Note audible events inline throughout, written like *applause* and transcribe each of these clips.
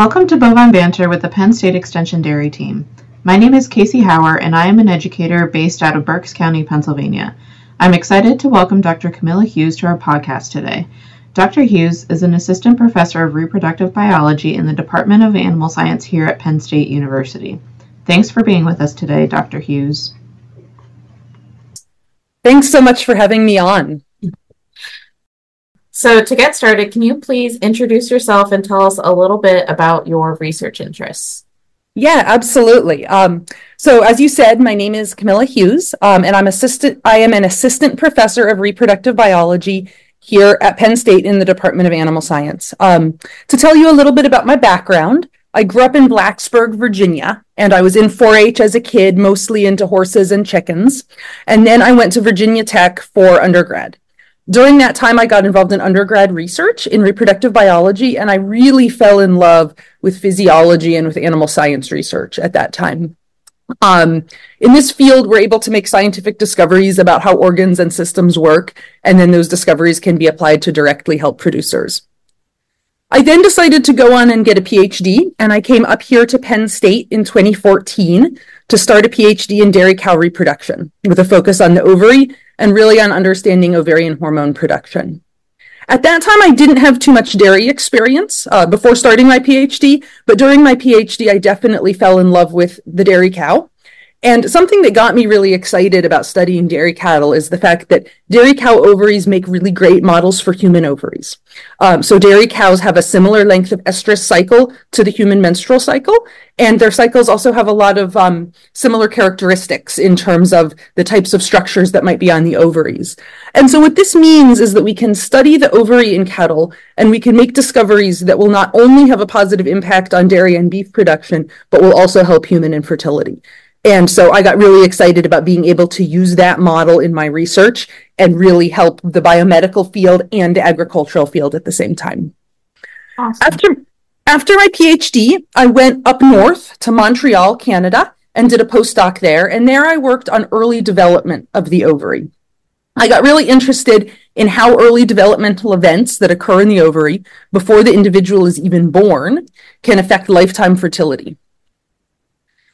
Welcome to Bovine Banter with the Penn State Extension Dairy Team. My name is Casey Hauer, and I am an educator based out of Berks County, Pennsylvania. I'm excited to welcome Dr. Camilla Hughes to our podcast today. Dr. Hughes is an assistant professor of reproductive biology in the Department of Animal Science here at Penn State University. Thanks for being with us today, Dr. Hughes. Thanks so much for having me on. So, to get started, can you please introduce yourself and tell us a little bit about your research interests? Yeah, absolutely. Um, so, as you said, my name is Camilla Hughes, um, and I'm assistant. I am an assistant professor of reproductive biology here at Penn State in the Department of Animal Science. Um, to tell you a little bit about my background, I grew up in Blacksburg, Virginia, and I was in 4 H as a kid, mostly into horses and chickens. And then I went to Virginia Tech for undergrad during that time, I got involved in undergrad research in reproductive biology, and I really fell in love with physiology and with animal science research at that time. Um, in this field, we're able to make scientific discoveries about how organs and systems work, and then those discoveries can be applied to directly help producers. I then decided to go on and get a PhD, and I came up here to Penn State in 2014 to start a PhD in dairy cow reproduction with a focus on the ovary and really on understanding ovarian hormone production. At that time, I didn't have too much dairy experience uh, before starting my PhD, but during my PhD, I definitely fell in love with the dairy cow and something that got me really excited about studying dairy cattle is the fact that dairy cow ovaries make really great models for human ovaries. Um, so dairy cows have a similar length of estrus cycle to the human menstrual cycle, and their cycles also have a lot of um, similar characteristics in terms of the types of structures that might be on the ovaries. And so what this means is that we can study the ovary in cattle, and we can make discoveries that will not only have a positive impact on dairy and beef production, but will also help human infertility. And so I got really excited about being able to use that model in my research and really help the biomedical field and agricultural field at the same time. Awesome. After after my PhD, I went up north to Montreal, Canada, and did a postdoc there. And there I worked on early development of the ovary. I got really interested in how early developmental events that occur in the ovary before the individual is even born can affect lifetime fertility.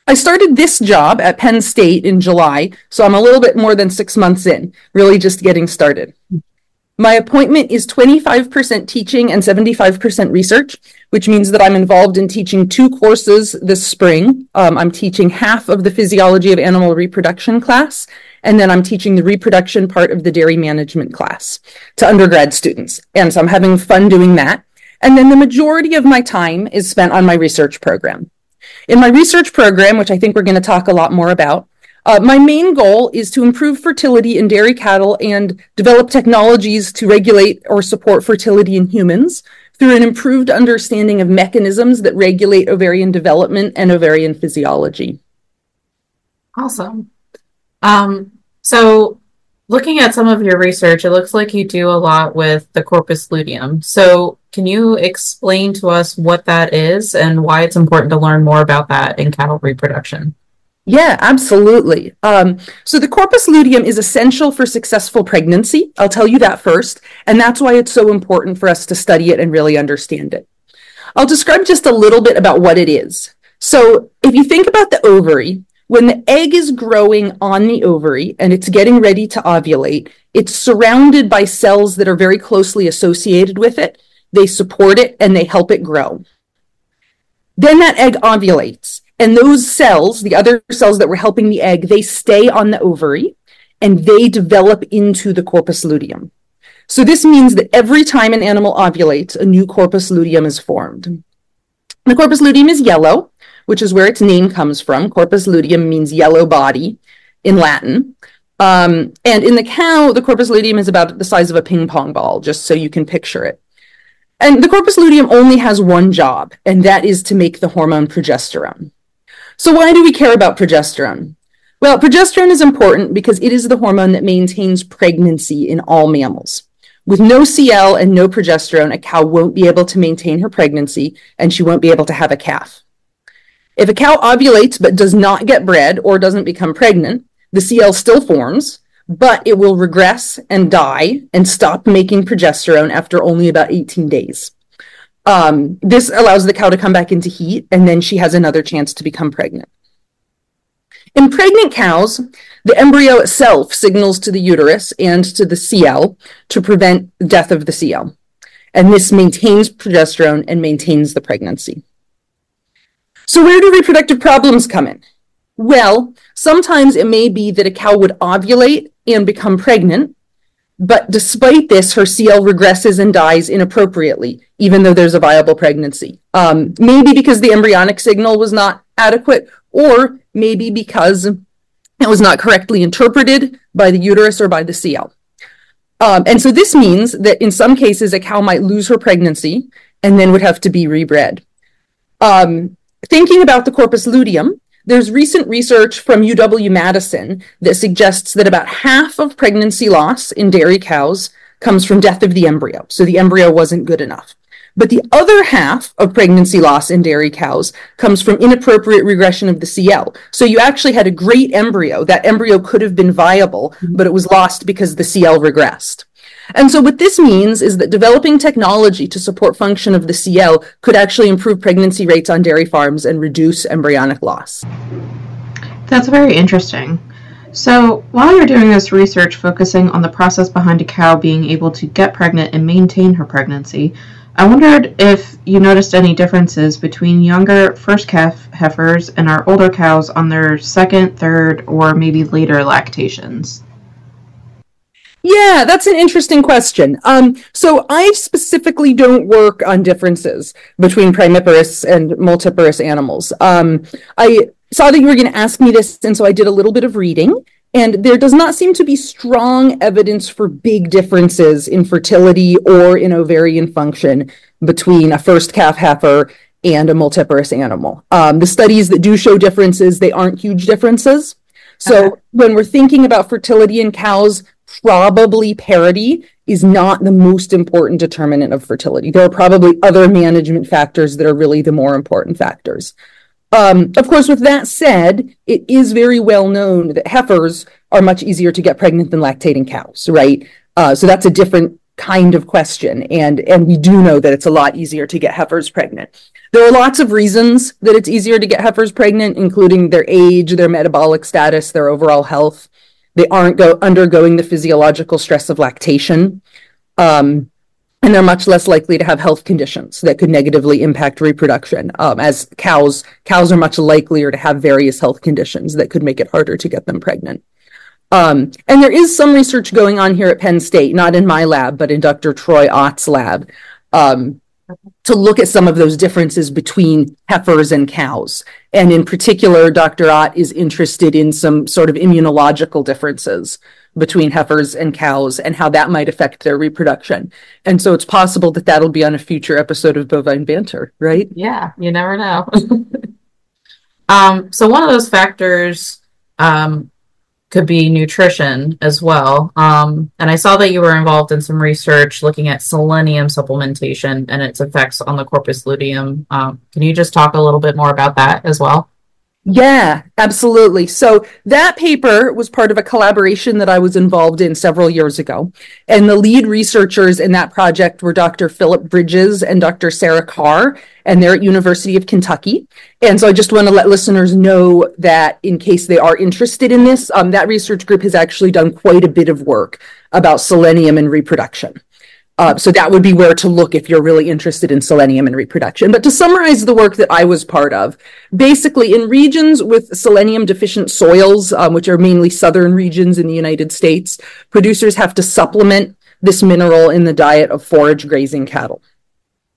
I started this job at Penn State in July, so I'm a little bit more than six months in, really just getting started. My appointment is 25% teaching and 75% research, which means that I'm involved in teaching two courses this spring. Um, I'm teaching half of the physiology of animal reproduction class, and then I'm teaching the reproduction part of the dairy management class to undergrad students. And so I'm having fun doing that. And then the majority of my time is spent on my research program. In my research program, which I think we're going to talk a lot more about, uh, my main goal is to improve fertility in dairy cattle and develop technologies to regulate or support fertility in humans through an improved understanding of mechanisms that regulate ovarian development and ovarian physiology. Awesome. Um, so, looking at some of your research, it looks like you do a lot with the corpus luteum. So, can you explain to us what that is and why it's important to learn more about that in cattle reproduction? Yeah, absolutely. Um, so the corpus luteum is essential for successful pregnancy. I'll tell you that first. And that's why it's so important for us to study it and really understand it. I'll describe just a little bit about what it is. So if you think about the ovary, when the egg is growing on the ovary and it's getting ready to ovulate, it's surrounded by cells that are very closely associated with it they support it, and they help it grow. Then that egg ovulates, and those cells, the other cells that were helping the egg, they stay on the ovary and they develop into the corpus luteum. So this means that every time an animal ovulates, a new corpus luteum is formed. The corpus luteum is yellow, which is where its name comes from. Corpus luteum means yellow body in Latin. Um, and in the cow, the corpus luteum is about the size of a ping pong ball, just so you can picture it. And the corpus luteum only has one job, and that is to make the hormone progesterone. So, why do we care about progesterone? Well, progesterone is important because it is the hormone that maintains pregnancy in all mammals. With no CL and no progesterone, a cow won't be able to maintain her pregnancy and she won't be able to have a calf. If a cow ovulates but does not get bred or doesn't become pregnant, the CL still forms, but it will regress and die and stop making progesterone after only about 18 days. Um, this allows the cow to come back into heat, and then she has another chance to become pregnant. In pregnant cows, the embryo itself signals to the uterus and to the CL to prevent death of the CL. And this maintains progesterone and maintains the pregnancy. So, where do reproductive problems come in? Well, sometimes it may be that a cow would ovulate and become pregnant, but despite this, her CL regresses and dies inappropriately, even though there's a viable pregnancy. Um, maybe because the embryonic signal was not adequate, or maybe because it was not correctly interpreted by the uterus or by the CL. Um, and so this means that in some cases, a cow might lose her pregnancy and then would have to be rebred. Um, thinking about the corpus luteum, there's recent research from UW Madison that suggests that about half of pregnancy loss in dairy cows comes from death of the embryo. So the embryo wasn't good enough. But the other half of pregnancy loss in dairy cows comes from inappropriate regression of the CL. So you actually had a great embryo. That embryo could have been viable, mm-hmm. but it was lost because the CL regressed. And so what this means is that developing technology to support function of the CL could actually improve pregnancy rates on dairy farms and reduce embryonic loss. That's very interesting. So, while you're doing this research focusing on the process behind a cow being able to get pregnant and maintain her pregnancy, I wondered if you noticed any differences between younger first calf heifers and our older cows on their second, third, or maybe later lactations. Yeah, that's an interesting question. Um, so I specifically don't work on differences between primiparous and multiparous animals. Um, I saw that you were going to ask me this, and so I did a little bit of reading. And there does not seem to be strong evidence for big differences in fertility or in ovarian function between a first calf heifer and a multiparous animal. Um, the studies that do show differences, they aren't huge differences. So okay. when we're thinking about fertility in cows, probably parity is not the most important determinant of fertility. There are probably other management factors that are really the more important factors. Um, of course, with that said, it is very well known that heifers are much easier to get pregnant than lactating cows, right? Uh, so that's a different kind of question, and and we do know that it's a lot easier to get heifers pregnant. There are lots of reasons that it's easier to get heifers pregnant, including their age, their metabolic status, their overall health. They aren't go, undergoing the physiological stress of lactation. Um, and they're much less likely to have health conditions that could negatively impact reproduction. Um, as cows, cows are much likelier to have various health conditions that could make it harder to get them pregnant. Um, and there is some research going on here at Penn State, not in my lab, but in Dr. Troy Ott's lab, um, to look at some of those differences between heifers and cows. And in particular, Dr. Ott is interested in some sort of immunological differences between heifers and cows and how that might affect their reproduction. And so it's possible that that'll be on a future episode of Bovine Banter, right? Yeah, you never know. *laughs* um, so one of those factors um, could be nutrition as well. Um, and I saw that you were involved in some research looking at selenium supplementation and its effects on the corpus luteum. Um, can you just talk a little bit more about that as well? Yeah, absolutely. So that paper was part of a collaboration that I was involved in several years ago. And the lead researchers in that project were Dr. Philip Bridges and Dr. Sarah Carr, and they're at University of Kentucky. And so I just want to let listeners know that in case they are interested in this, um, that research group has actually done quite a bit of work about selenium and reproduction. Uh, so that would be where to look if you're really interested in selenium and reproduction. But to summarize the work that I was part of, basically in regions with selenium deficient soils, um, which are mainly southern regions in the United States, producers have to supplement this mineral in the diet of forage grazing cattle.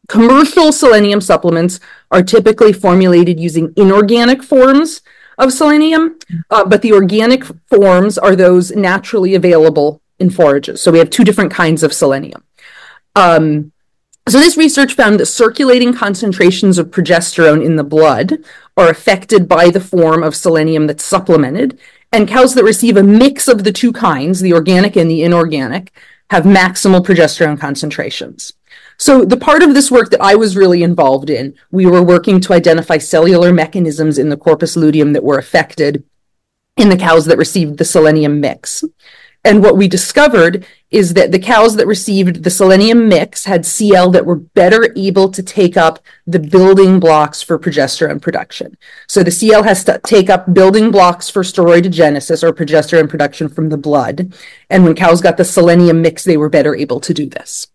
Commercial selenium supplements are typically formulated using inorganic forms of selenium, uh, but the organic forms are those naturally available in forages. So we have two different kinds of selenium. Um, so this research found that circulating concentrations of progesterone in the blood are affected by the form of selenium that's supplemented, and cows that receive a mix of the two kinds, the organic and the inorganic, have maximal progesterone concentrations. So the part of this work that I was really involved in, we were working to identify cellular mechanisms in the corpus luteum that were affected in the cows that received the selenium mix. And what we discovered is that the cows that received the selenium mix had CL that were better able to take up the building blocks for progesterone production. So the CL has to take up building blocks for steroidogenesis or progesterone production from the blood. And when cows got the selenium mix, they were better able to do this.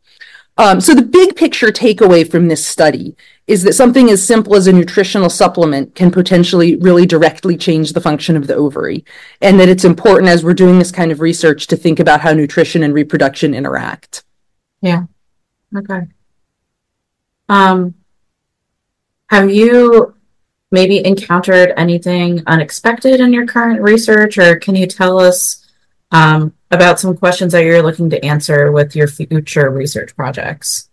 Um, so the big picture takeaway from this study is that something as simple as a nutritional supplement can potentially really directly change the function of the ovary, and that it's important as we're doing this kind of research to think about how nutrition and reproduction interact. Yeah. Okay. Um, have you maybe encountered anything unexpected in your current research, or can you tell us um, about some questions that you're looking to answer with your future research projects?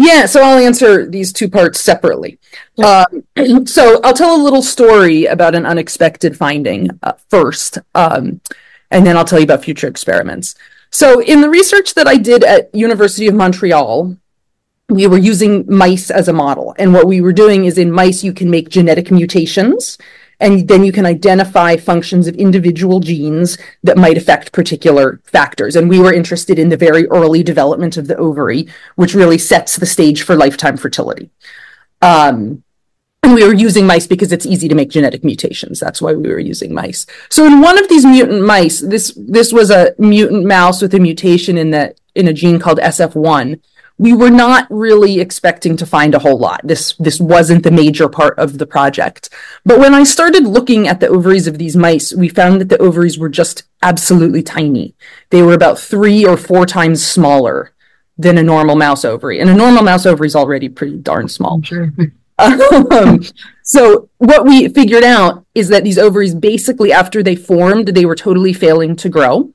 Yeah, so I'll answer these two parts separately. Um, *clears throat* so I'll tell a little story about an unexpected finding uh, first, um, and then I'll tell you about future experiments. So in the research that I did at University of Montreal, we were using mice as a model, and what we were doing is in mice you can make genetic mutations and then you can identify functions of individual genes that might affect particular factors. And we were interested in the very early development of the ovary, which really sets the stage for lifetime fertility. Um, and we were using mice because it's easy to make genetic mutations. That's why we were using mice. So in one of these mutant mice, this this was a mutant mouse with a mutation in the in a gene called SF1 we were not really expecting to find a whole lot. This this wasn't the major part of the project. But when I started looking at the ovaries of these mice, we found that the ovaries were just absolutely tiny. They were about 3 or 4 times smaller than a normal mouse ovary. And a normal mouse ovary is already pretty darn small. Sure. *laughs* um, so what we figured out is that these ovaries basically after they formed, they were totally failing to grow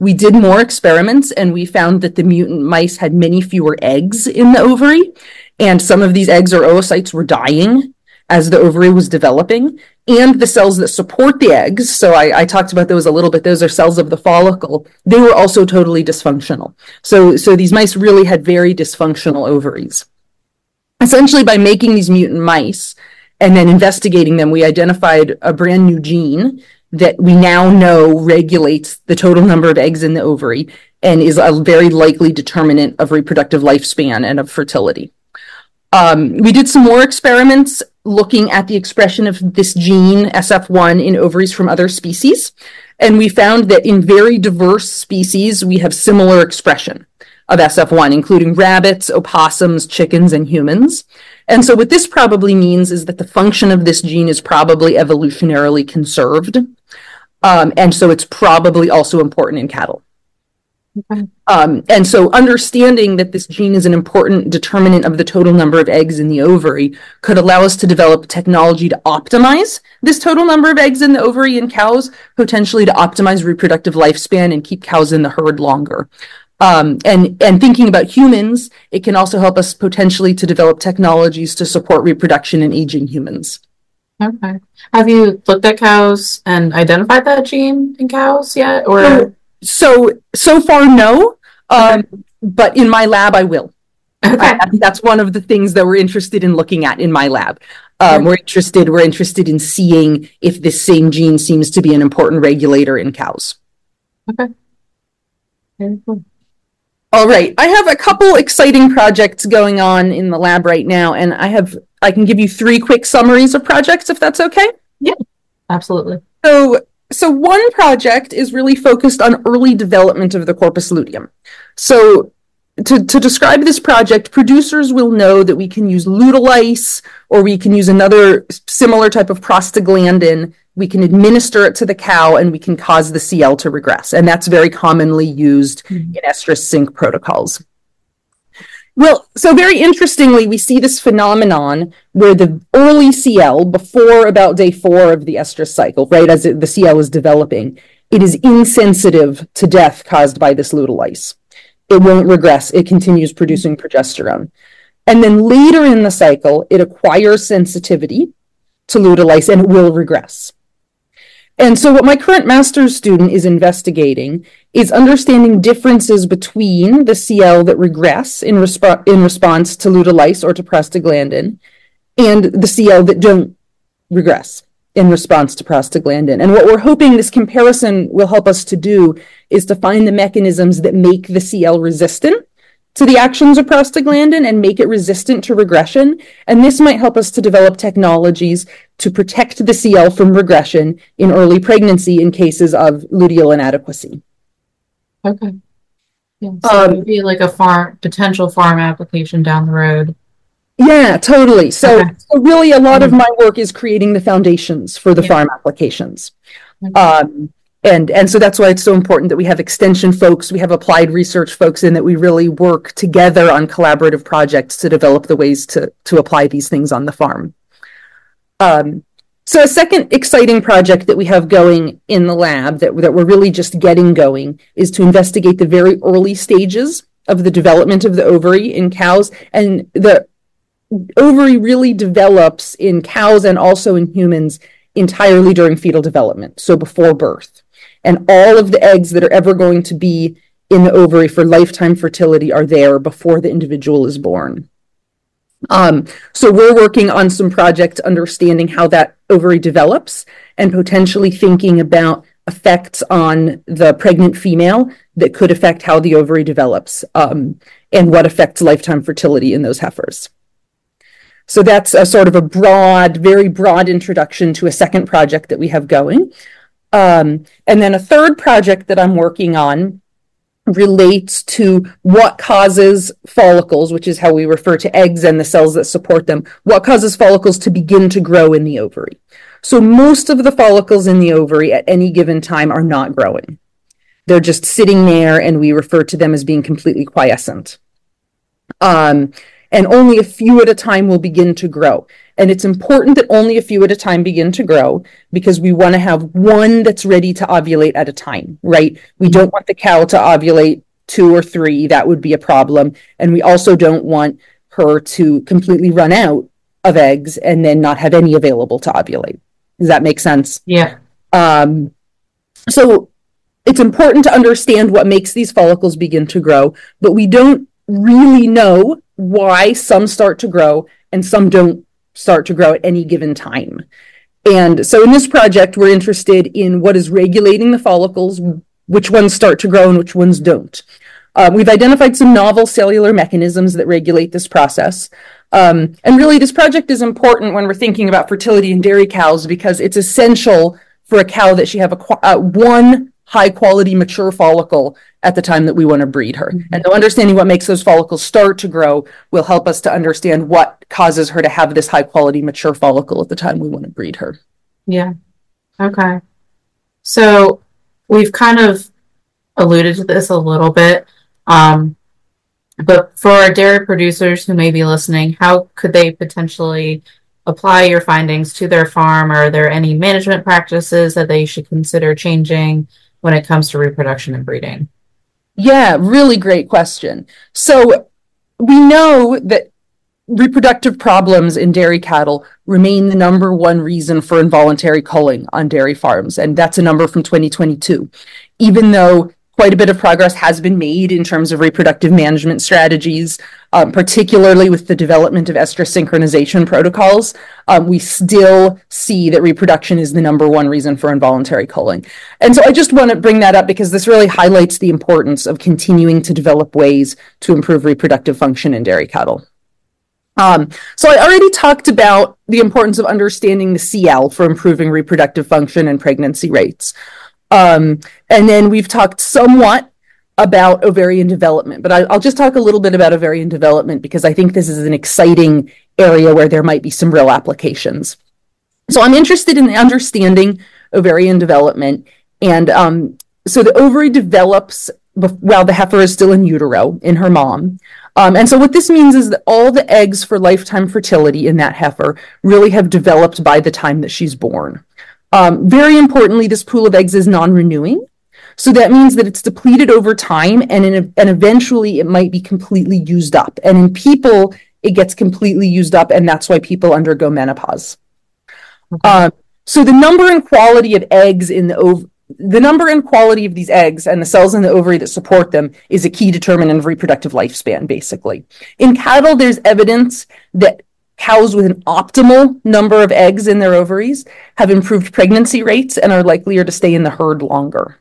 we did more experiments and we found that the mutant mice had many fewer eggs in the ovary. And some of these eggs or oocytes were dying as the ovary was developing. And the cells that support the eggs, so I, I, talked about those a little bit, those are cells of the follicle, they were also totally dysfunctional. So, so these mice really had very dysfunctional ovaries. Essentially, by making these mutant mice and then investigating them, we identified a brand new gene that we now know regulates the total number of eggs in the ovary and is a very likely determinant of reproductive lifespan and of fertility. Um, we did some more experiments looking at the expression of this gene, SF1, in ovaries from other species. And we found that in very diverse species, we have similar expression of SF1, including rabbits, opossums, chickens, and humans. And so what this probably means is that the function of this gene is probably evolutionarily conserved. Um, and so it's probably also important in cattle. Okay. Um, and so understanding that this gene is an important determinant of the total number of eggs in the ovary could allow us to develop technology to optimize this total number of eggs in the ovary in cows, potentially to optimize reproductive lifespan and keep cows in the herd longer. Um, and and thinking about humans, it can also help us potentially to develop technologies to support reproduction in aging humans. Okay. Have you looked at cows and identified that gene in cows yet? Or so so far, no. Um, okay. But in my lab, I will. Okay. I, that's one of the things that we're interested in looking at in my lab. Um, we're interested. We're interested in seeing if this same gene seems to be an important regulator in cows. Okay. Very cool. All right. I have a couple exciting projects going on in the lab right now, and I have I can give you three quick summaries of projects if that's okay. Yeah, absolutely. So so one project is really focused on early development of the corpus luteum. So to, to describe this project, producers will know that we can use Lutalyse or we can use another similar type of prostaglandin we can administer it to the cow and we can cause the CL to regress. And that's very commonly used mm-hmm. in estrus sync protocols. Well, so very interestingly, we see this phenomenon where the early CL, before about day four of the estrus cycle, right, as the CL is developing, it is insensitive to death caused by this Lutalyse. It won't regress. It continues producing progesterone. And then later in the cycle, it acquires sensitivity to Lutalyse and it will regress. And so, what my current master's student is investigating is understanding differences between the CL that regress in, resp- in response to Lutalyse or to prostaglandin and the CL that don't regress. in response to prostaglandin. And what we're hoping this comparison will help us to do is to find the mechanisms that make the CL resistant to the actions of prostaglandin and make it resistant to regression. And this might help us to develop technologies to protect the CL from regression in early pregnancy in cases of luteal inadequacy. Okay. Yeah, so um, be like a farm potential farm application down the road. Yeah, totally. So, okay. so really, a lot mm-hmm. of my work is creating the foundations for the yeah. farm applications. Okay. Um, and and so that's why it's so important that we have extension folks we have applied research folks in that we really work together on collaborative projects to develop the ways to to apply these things on the farm. Um, so a second exciting project that we have going in the lab that, that we're really just getting going is to investigate the very early stages of the development of the ovary in cows. And the ovary really develops in cows and also in humans entirely during fetal development so before birth and all of the eggs that are ever going to be in the ovary for lifetime fertility are there before the individual is born. Um, so we're working on some projects understanding how that ovary develops and potentially thinking about effects on the pregnant female that could affect how the ovary develops um, and what affects lifetime fertility in those heifers. So that's a sort of a broad, very broad introduction to a second project that we have going. Um, and then a third project that I'm working on relates to what causes follicles, which is how we refer to eggs and the cells that support them, what causes follicles to begin to grow in the ovary. So most of the follicles in the ovary at any given time are not growing. They're just sitting there and we refer to them as being completely quiescent. Um, and only a few at a time will begin to grow. And it's important that only a few at a time begin to grow because we want to have one that's ready to ovulate at a time, right? We don't want the cow to ovulate two or three. That would be a problem. And we also don't want her to completely run out of eggs and then not have any available to ovulate. Does that make sense? Yeah. Um, so it's important to understand what makes these follicles begin to grow, but we don't really know why some start to grow and some don't start to grow at any given time. And so in this project, we're interested in what is regulating the follicles, which ones start to grow and which ones don't. Uh, we've identified some novel cellular mechanisms that regulate this process. Um, and really, this project is important when we're thinking about fertility in dairy cows because it's essential for a cow that she have a, uh, one high quality mature follicle at the time that we want to breed her. Mm-hmm. And so understanding what makes those follicles start to grow will help us to understand what causes her to have this high quality mature follicle at the time we want to breed her. Yeah. Okay. So we've kind of alluded to this a little bit. Um, but for our dairy producers who may be listening, how could they potentially apply your findings to their farm? Are there any management practices that they should consider changing? When it comes to reproduction and breeding? Yeah, really great question. So we know that reproductive problems in dairy cattle remain the number one reason for involuntary culling on dairy farms. And that's a number from 2022. Even though quite a bit of progress has been made in terms of reproductive management strategies, um, particularly with the development of estrus synchronization protocols. Um, we still see that reproduction is the number one reason for involuntary culling. And so I just want to bring that up because this really highlights the importance of continuing to develop ways to improve reproductive function in dairy cattle. Um, so I already talked about the importance of understanding the CL for improving reproductive function and pregnancy rates. Um, and then we've talked somewhat about ovarian development, but I, will just talk a little bit about ovarian development because I think this is an exciting area where there might be some real applications. So I'm interested in understanding ovarian development. And um, so the ovary develops while the heifer is still in utero in her mom. Um, and so what this means is that all the eggs for lifetime fertility in that heifer really have developed by the time that she's born. Um, very importantly, this pool of eggs is non-renewing. So that means that it's depleted over time and, in, and eventually it might be completely used up. And in people, it gets completely used up, and that's why people undergo menopause. Okay. Um, so the number and quality of eggs in the ov- the number and quality of these eggs and the cells in the ovary that support them is a key determinant of reproductive lifespan, basically. In cattle, there's evidence that cows with an optimal number of eggs in their ovaries have improved pregnancy rates and are likelier to stay in the herd longer.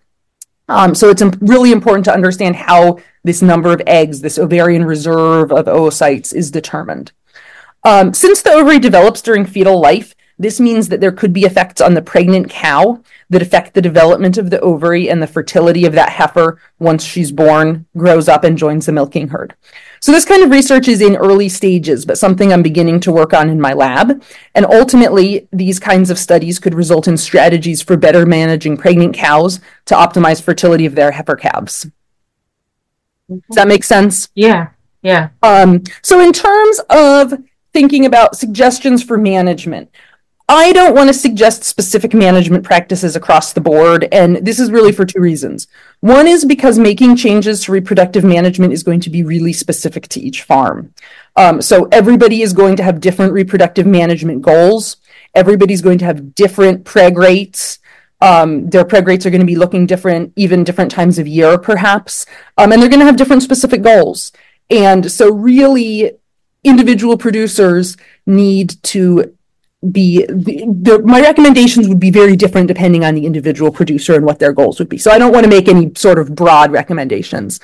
Um, so it's really important to understand how this number of eggs, this ovarian reserve of oocytes, is determined. Um, since the ovary develops during fetal life, this means that there could be effects on the pregnant cow that affect the development of the ovary and the fertility of that heifer once she's born, grows up, and joins the milking herd. So this kind of research is in early stages, but something I'm beginning to work on in my lab. And ultimately, these kinds of studies could result in strategies for better managing pregnant cows to optimize fertility of their heifer calves. Does that make sense? Yeah, yeah. Um, so in terms of thinking about suggestions for management, I don't want to suggest specific management practices across the board, and this is really for two reasons. One is because making changes to reproductive management is going to be really specific to each farm. Um, so everybody is going to have different reproductive management goals. Everybody's going to have different preg rates. Um, their preg rates are going to be looking different, even different times of year, perhaps. Um, and they're going to have different specific goals. And so, really, individual producers need to be the, the, my recommendations would be very different depending on the individual producer and what their goals would be. So I don't want to make any sort of broad recommendations.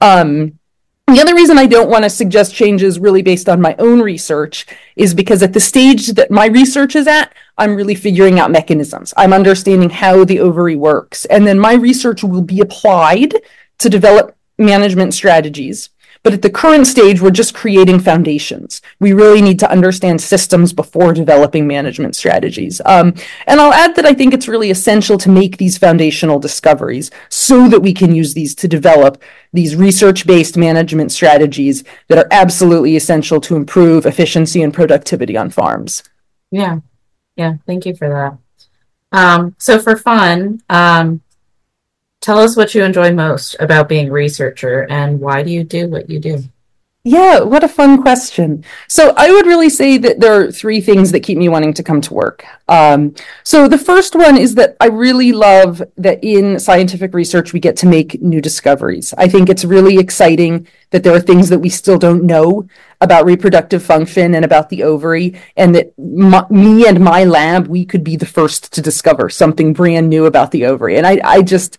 Um, the other reason I don't want to suggest changes really based on my own research is because at the stage that my research is at, I'm really figuring out mechanisms. I'm understanding how the ovary works. And then my research will be applied to develop management strategies but at the current stage, we're just creating foundations. We really need to understand systems before developing management strategies. Um, and I'll add that I think it's really essential to make these foundational discoveries so that we can use these to develop these research based management strategies that are absolutely essential to improve efficiency and productivity on farms. Yeah. Yeah. Thank you for that. Um, so for fun, um, Tell us what you enjoy most about being a researcher and why do you do what you do? Yeah, what a fun question. So I would really say that there are three things that keep me wanting to come to work. Um, so the first one is that I really love that in scientific research we get to make new discoveries. I think it's really exciting that there are things that we still don't know about reproductive function and about the ovary, and that my, me and my lab we could be the first to discover something brand new about the ovary. And I, I just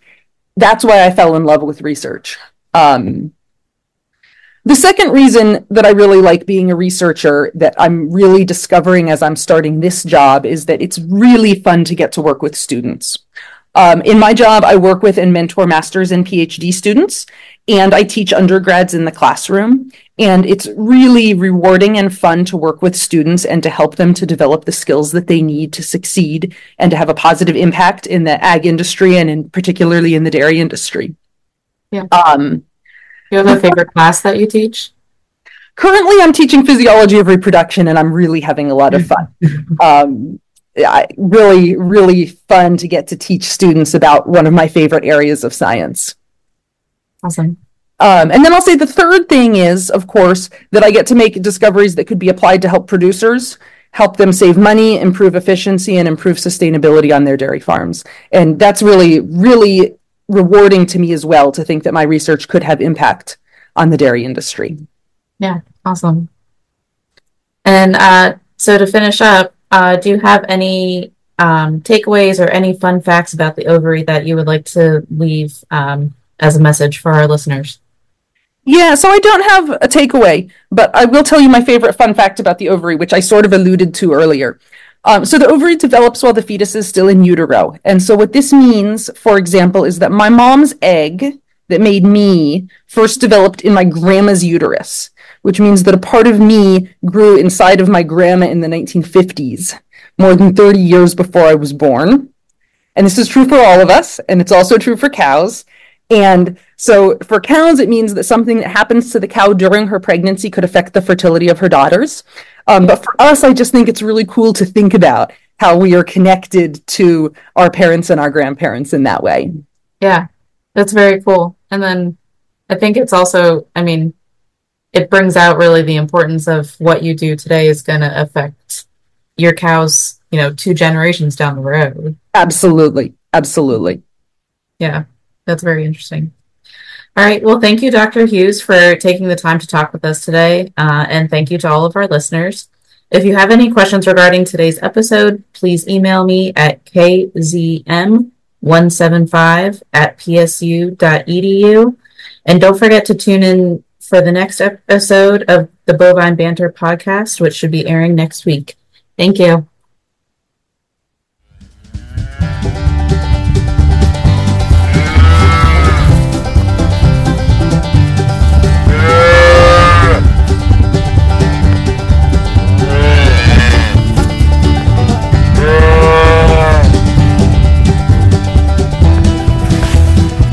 that's why I fell in love with research. Um, the second reason that I really like being a researcher that I'm really discovering as I'm starting this job is that it's really fun to get to work with students. Um, in my job, I work with and mentor masters and PhD students, and I teach undergrads in the classroom. And it's really rewarding and fun to work with students and to help them to develop the skills that they need to succeed and to have a positive impact in the ag industry and in particularly in the dairy industry. Yeah. Um, you have a favorite class that you teach? Currently, I'm teaching physiology of reproduction, and I'm really having a lot of fun. *laughs* um, I, really, really fun to get to teach students about one of my favorite areas of science. Awesome. Um, and then I'll say the third thing is, of course, that I get to make discoveries that could be applied to help producers, help them save money, improve efficiency, and improve sustainability on their dairy farms. And that's really, really rewarding to me as well to think that my research could have impact on the dairy industry. Yeah, awesome. And uh, so to finish up, uh, do you have any um, takeaways or any fun facts about the ovary that you would like to leave um, as a message for our listeners? Yeah, so I don't have a takeaway, but I will tell you my favorite fun fact about the ovary, which I sort of alluded to earlier. Um, so the ovary develops while the fetus is still in utero. And so what this means, for example, is that my mom's egg that made me first developed in my grandma's uterus, which means that a part of me grew inside of my grandma in the 1950s, more than 30 years before I was born. And this is true for all of us, and it's also true for cows. And so for cows, it means that something that happens to the cow during her pregnancy could affect the fertility of her daughters. Um, but for us, I just think it's really cool to think about how we are connected to our parents and our grandparents in that way. Yeah, that's very cool. And then I think it's also, I mean, it brings out really the importance of what you do today is going to affect your cows, you know, two generations down the road. Absolutely. Absolutely. Yeah. That's very interesting. All right. Well, thank you, Dr. Hughes, for taking the time to talk with us today. Uh, and thank you to all of our listeners. If you have any questions regarding today's episode, please email me at kzm175 at psu.edu. And don't forget to tune in for the next episode of the Bovine Banter podcast, which should be airing next week. Thank you.